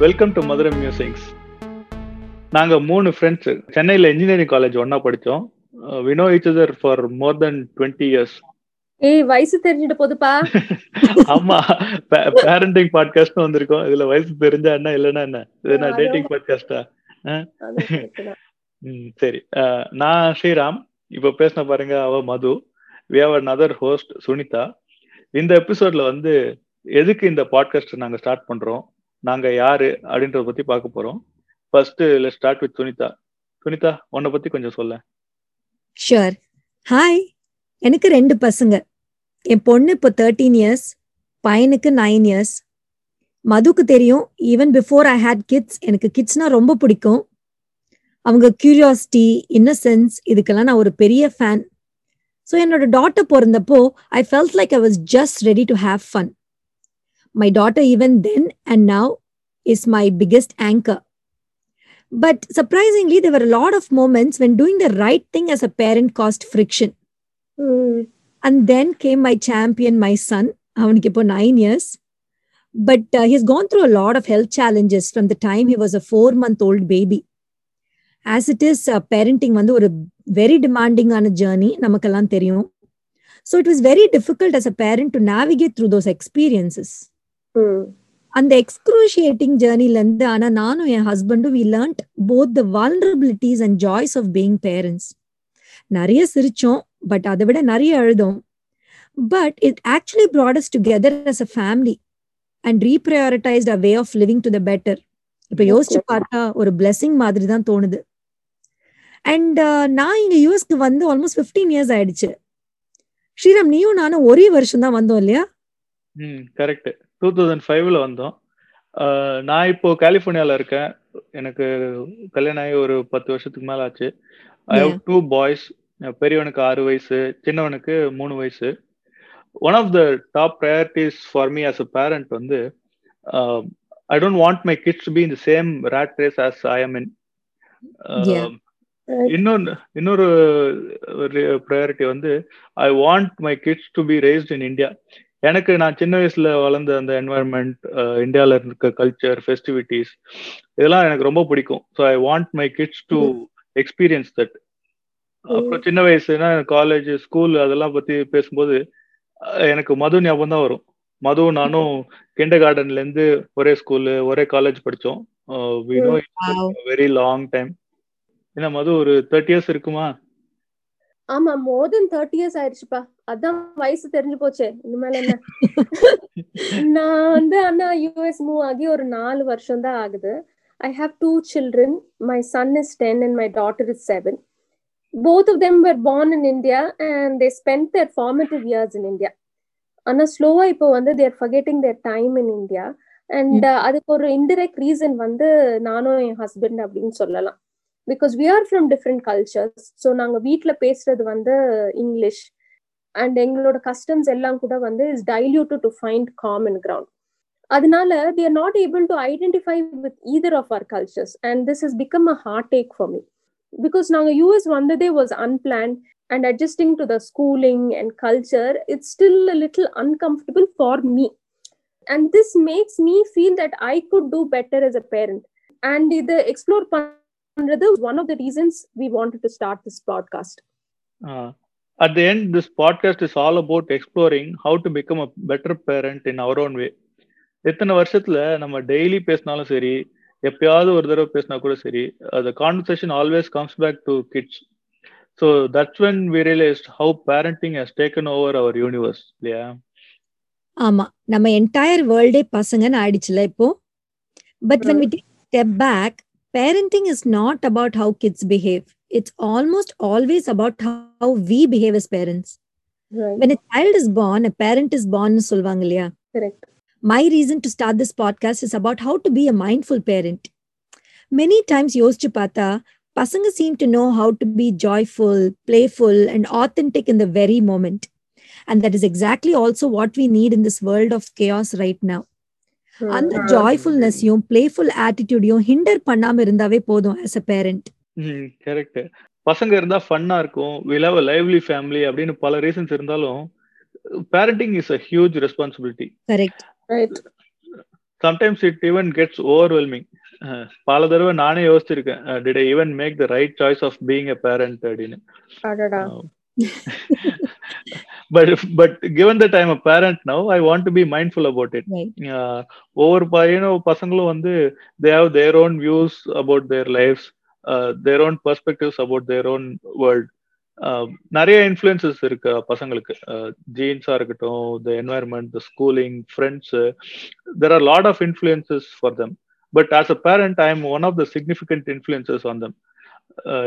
Welcome to Madurai musics நாங்க மூணு friends சென்னையில இன்ஜினியரிங் காலேஜ் ஒன்னா படிச்சோம். We know each other for more than twenty years ஏய் வயசு தெரிஞ்சுட்டு போதுப்பா. ஆமா. பேரண்டிங் பாட்காஸ்ட் வந்திருக்கோம். இதுல வயசு தெரிஞ்சா என்ன இல்லைன்னா என்ன? இது அது டேட்டிங் பாட்காஸ்டா சரி. அஹ், நான் ஸ்ரீராம். இப்ப பேசின பாருங்க அவ Madhu. We have another host Sunita. இந்த எபிசோட்ல வந்து எதுக்கு இந்த பாட்காஸ்ட் நாங்க ஸ்டார்ட் பண்றோம்? நாங்க யாரு அப்படின்றத பத்தி பார்க்க போறோம். First let start with Sunita Sunita உன்னை பத்தி கொஞ்சம் சொல்ல ஷுர் ஹாய் எனக்கு ரெண்டு பசங்க. என் பொண்ணு இப்போ தேர்ட்டீன் இயர்ஸ் பையனுக்கு நைன் இயர்ஸ் மதுக்கு தெரியும். Even before I hate kids எனக்கு கிட்ஸ்னா ரொம்ப பிடிக்கும். அவங்க கியூரியாசிட்டி இன்னசென்ஸ் இதுக்கெல்லாம் நான் ஒரு பெரிய ஃபேன் ஸோ என்னோட daughter பிறந்தப்போ I felt like I was just ready to have fun My daughter even then and now is my biggest anchor But surprisingly, there were a lot of moments when doing the right thing as a parent caused friction. ம், And then came my champion, my son, அவனுக்கு இப்போ nine years. But uh, he's gone through a lot of health challenges from the time he was a four month old baby. As it is, uh, parenting வந்து ஒரு very demanding ஆன journey நமக்கெல்லாம் தெரியும். So it was very difficult as a parent to navigate through those experiences. அந்த excruciating ஜேர்னிலேருந்து ஆனால் நானும் என் ஹஸ்பண்டும் we learned both the vulnerabilities and joys of being parents நிறைய சிரிச்சோம் பட் அதை விட நிறைய அழுதோம். But it actually brought us together as a family and reprioritized a way of living to the better இப்போ யோசிச்சு பார்த்தா ஒரு blessing மாதிரி தான் தோணுது. அண்ட் நான் இங்க யூஎஸ்க்கு வந்து ஆல்மோஸ்ட் ஃபிஃப்டீன் இயர்ஸ் ஆயிடுச்சு. ஸ்ரீராம் நீயும் நானும் ஒரே வருஷம் தான் வந்தோம் இல்லையா? ம் கரெக்ட் டூ தௌசண்ட் ஃபைவ்ல வந்தோம். நான் இப்போ கலிஃபோர்னியால இருக்கேன். எனக்கு கல்யாணம் ஆகி ஒரு பத்து வருஷத்துக்கு மேல ஆச்சு. ஐ ஹவ் டூ பாய்ஸ் பெரியவனுக்கு ஆறு வயசு சின்னவனுக்கு மூணு வயசு. One of the top priorities for me as a parent வந்து I don't want my kids to be in the same rat race as I am in. இன்னொன்று இன்னொரு ப்ரையாரிட்டி வந்து I want my kids to be raised in India எனக்கு நான் சின்ன வயசுல வளர்ந்த அந்த என்வாயன்மெண்ட் இந்தியாவில் இருக்க கல்ச்சர் ஃபெஸ்டிவிட்டிஸ் இதெல்லாம் எனக்கு ரொம்ப பிடிக்கும். So I want my kids to experience that அப்புறம் சின்ன வயசுனா காலேஜ் ஸ்கூல் அதெல்லாம் பத்தி பேசும்போது எனக்கு மது ஞாபகம் தான் வரும். மது நானும் கிண்டர் கார்டன்ல இருந்து ஒரே ஸ்கூலு ஒரே காலேஜ் படித்தோம். வெரி லாங் டைம் என்ன மது ஒரு தேர்ட்டி இயர்ஸ் இருக்குமா? ஆமா மோர் தென் தேர்ட்டி இயர்ஸ் ஆயிடுச்சுப்பா. அதான் வயசு தெரிஞ்சு போச்சே. இனிமேல என்ன? நான் வந்து அண்ணா யூஎஸ் மூவ் ஆகி ஒரு நாலு வருஷம் தான் ஆகுது. I have two children my son is ten and my daughter is seven both of them were born in India and they spend their formative years in India ஆனா ஸ்லோவா இப்போ வந்து their forgetting their time in India and அதுக்கு ஒரு indirect reason வந்து நானும் என் husband அப்படின்னு சொல்லலாம். Because we are from different cultures so நாங்க வீட்ல பேசுறது வந்து இங்கிலீஷ் அண்ட் எங்களோட கஸ்டம்ஸ் எல்லாம் கூட வந்து is diluted to find common ground அதனால they are not able to identify with either of our cultures and this is become a hard take for me because நாங்க யூஎஸ் வந்ததே was unplanned and adjusting to the schooling and culture it's still a little uncomfortable for me and this makes me feel that I could do better as a parent. And இது explore பண்றது one of the reasons we wanted to start this podcast at the end this podcast is all about exploring how to become a better parent in our own way எத்தனை வருஷத்துல நம்ம daily பேசினாலும் சரி எப்பயாவது ஒரு தடவை பேசினா கூட சரி the conversation always comes back to kids so that's when we realized how parenting has taken over our universe இல்லையா? ஆமா. நம்ம என்டையர் வேர்ல்டே பசங்கன்னு ஆயிடுச்சுல இப்போ? But when we take a step back parenting is not about how kids behave. it's almost always about how we behave as parents when a child is born a parent is born னு சொல்லுவாங்க இல்லையா correct my reason to start this podcast is about how to be a mindful parent many times யோசிச்சு பார்த்தா பசங்க seem to know how to be joyful playful and authentic in the very moment and that is exactly also what we need in this world of chaos right now அந்த ஜாய்ஃபுல்னஸையும் playful ஆட்டிடியூடையும் hinder பண்ணாம இருந்தாவே போதும் as a parent Correct பசங்க இருந்தா ஃபன்னா இருக்கும். Will have lively family அப்படின்னு பல ரீசன்ஸ் இருந்தாலும் parenting is a huge responsibility correct right sometimes it even gets overwhelming பல தடவை நானே யோசிச்சிருக்கேன். Did I even make the right choice of being a parent அப்படின்னு. given that i'm a parent now i want to be mindful about it. Right. uh, ஒவ்வொரு பையனும் பசங்களும் வந்து they have their own views about their lives. Their own perspectives about their own world நிறைய influences இருக்கு பசங்களுக்கு. ஜீன்ஸா இருக்கட்டும் the environment the schooling friends there are lot of influences for them but as a parent I am one of the significant influences on them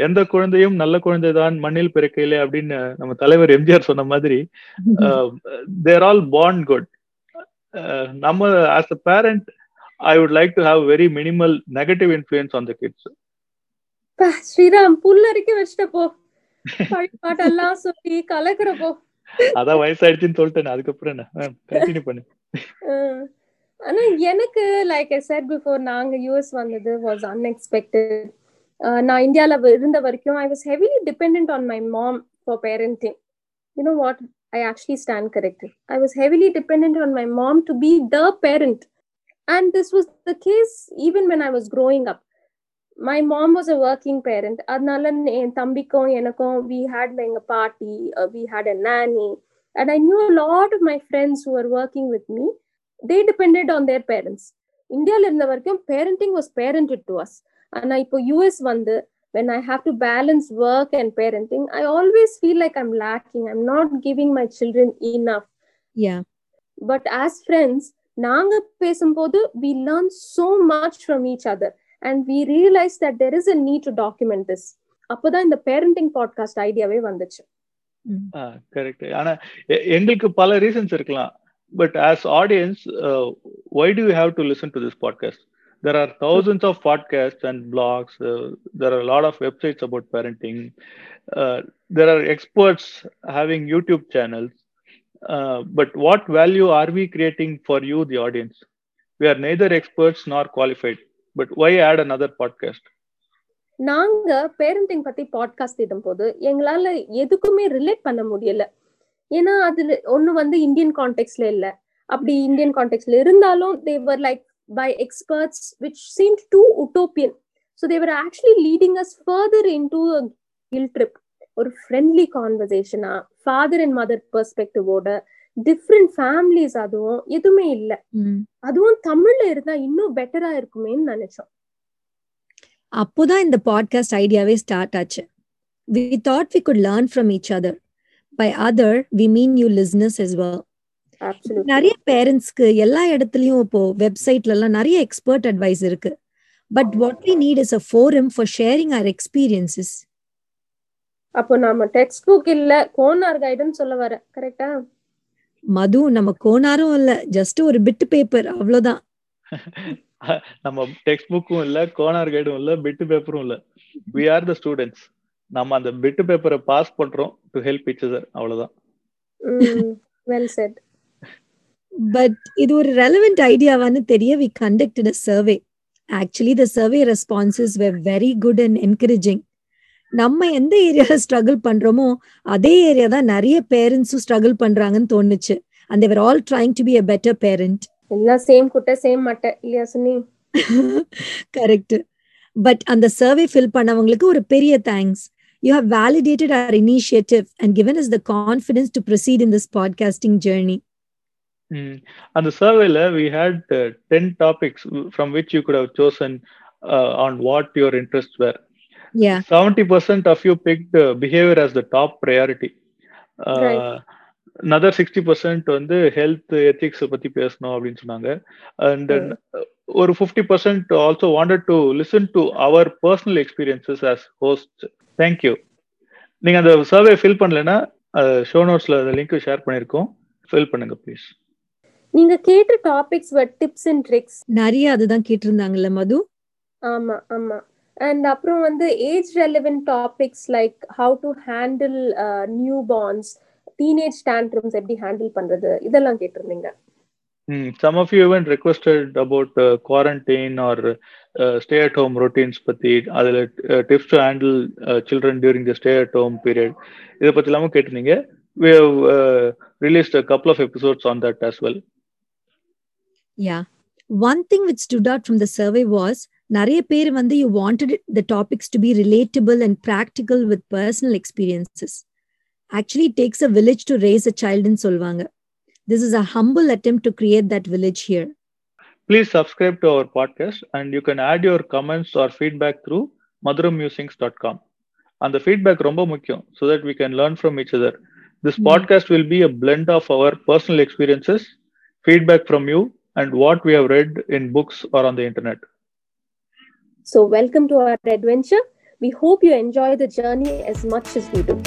எந்த குழந்தையும் நல்ல குழந்தைதான் மண்ணில் பிறக்கையில அப்படின்னு நம்ம தலைவர் எம்ஜிஆர் சொன்ன மாதிரி தேர் ஆல் பாண்ட் குட் நம்ம as a parent I would like to have very minimal negative influence on the kids Sriram புல்லரிக்க வச்சுட்ட போ. பாட்டெல்லாம் சொல்லி கலக்குற போ. அதான் வயசாயிடுச்சுன்னு சொல்லிட்டேன் அதுக்கப்புறம் என்ன? கண்டினியூ பண்ணு. ஆனா எனக்கு லைக் ஐ செட் பிஃபோர் நாங்க யூஎஸ் வந்தது வாஸ் அன்எக்ஸ்பெக்டட் நான் இந்தியால இருந்த வரைக்கும் I was heavily depend on my mom for parenting you know what I actually stand corrected I was heavily depend on my mom to be the parent and this was the case even when I was growing up My mom was a working parent அதனால என் தம்பிக்கும் எனக்கும் we had எங்க பாட்டி we had a nanny and I knew a lot of my friends who were working with me. They depended on their parents. இந்தியால இருந்த வரைக்கும் parenting was parented to us. ஆனா இப்போ யூஎஸ் வந்து when I have to balance work and parenting, I always feel like I'm lacking. I'm not giving my children enough. Yeah. But as friends, நாங்க பேசும்போது we learn so much from each other and we realize that there is a need to document this. அப்போதான் இந்த parenting podcast ஐடியாவே வந்துச்சு correct ஆனா எ- எங்களுக்கு பல reasons இருக்கலாம் but as audience why do you have to listen to this podcast there are thousands of podcast and blogs there are lot of websites about parenting there are experts having YouTube channels but what value are we creating for you the audience we are neither experts nor qualified But why add another podcast நாங்க parenting பத்தி podcast போது எங்களால எதுக்குமே relate பண்ண முடியல. ஏன்னா அது ஒண்ணு வந்து இந்தியன் கான்டெக்ட்ல இல்ல. அப்படி இந்தியன் கான்டெக்ட்ல இருந்தாலும் they're like by experts which seem too utopian so they're actually leading us further into guilt trip ஒரு ஃப்ரெண்ட்லி கான்வர்சேஷனா ஃபாதர் அண்ட் மதர் பெர்ஸ்பெக்டிவோட டிஃப்ரெண்ட் ஃபேமிலிஸ் அதுவும் எதுவுமே இல்ல. அதுவும் தமிழ்ல இருந்தா இன்னும் பெட்டரா இருக்குமேன்னு நினைச்சோம். அப்போதான் இந்த பாட்காஸ்ட் ஐடியாவே ஸ்டார்ட் ஆச்சு. We thought we could learn from each other by other we mean you listeners as well. Absolutely. நிறைய பேரண்ட்ஸ்க்கு எல்லா இடத்துலயும் இப்போ வெப்சைட்ல எல்லாம் நிறைய எக்ஸ்பர்ட் அட்வைஸ் இருக்கு. But what we need is a forum for sharing our experiences அப்போ நாம டெக்ஸ்ட் புக் இல்ல கோனார் கைடுன்னு சொல்ல வர கரெக்டா மது நம்ம கோனாரும் இல்ல ஜஸ்ட் ஒரு பிட் பேப்பர் அவ்வளவுதான். நம்ம டெக்ஸ்ட் புக்கும் இல்ல கோனார் கைடும் இல்ல பிட்டு பேப்பரும் இல்ல. வி ஆர் த ஸ்டூடெண்ட்ஸ் நம்ம அந்த பிட்டு பேப்பரை பாஸ் பண்றோம் டு ஹெல்ப் each other அவ்வளவுதான். வெல் செட் பட் இது ஒரு ரெலவெண்ட் ஐடியாவான்னு தெரிய we conducted a survey actually the survey responses were very good and encouraging நம்ம எந்த ஏரியால ஸ்ட்ரகிள் பண்றோமோ அதே ஏரியா தான் நிறைய பேரண்ட்ஸும் ஸ்ட்ரகிள் பண்றாங்கன்னு தோணுச்சு. And they're all trying to be a better parent எல்லாம் சேம் குட்டை சேம் மட்டை. இல்லையா சுனி? கரெக்ட் பட் அந்த சர்வே ஃபில் பண்ணவங்களுக்கு ஒரு பெரிய thanks you have validated our initiative and given us the confidence to proceed in this podcasting journey. அந்த சர்வேல we had ten topics from which you could have chosen on what your interest were ya seventy percent of you picked behavior as the top priority Right. Another sixty percent வந்து health ethics பத்தி பேசணும் அப்படின்னு சொன்னாங்க. And ஒரு fifty percent also wanted to listen to our personal experiences as host thank you நீங்க அந்த survey fill பண்ணலைன்னா show நோட்ஸ்ல அந்த லிங்க் ஷேர் பண்ணியிருக்கோம். ஃபில் பண்ணுங்க ப்ளீஸ் நீங்க கேட்ட topics were tips and tricks நிறைய அதுதான் கேட்டிருந்தாங்கல்ல மது? ஆமா ஆமா. அண்ட் அப்புறம் வந்து age relevant topics like how to handle newborns teenage tantrums எப்படி ஹேண்டில் பண்றது இதெல்லாம் கேட்டிருந்தீங்க Mm, some of you even requested about uh, quarantine or uh, stay at home routines பத்தி அதுல uh, tips to handle uh, children during the stay at home period இதை பத்தி எல்லாமும் கேட்டிருந்தீங்க we have uh, released a couple of episodes on that as well yeah One thing which stood out from the survey was நிறைய பேர் வந்து you wanted the topics to be relatable and practical with personal experiences. Actually, it takes a village to raise a child in சொல்வாங்க. This is a humble attempt to create that village here. Please subscribe to our podcast and you can add your comments or feedback through madhuramusings.com. And the feedback ரொம்ப முக்கியம் so that we can learn from each other. This Hmm. podcast will be a blend of our personal experiences, feedback from you, and what we have read in books or on the internet. so, welcome to our adventure. We hope you enjoy the journey as much as we do.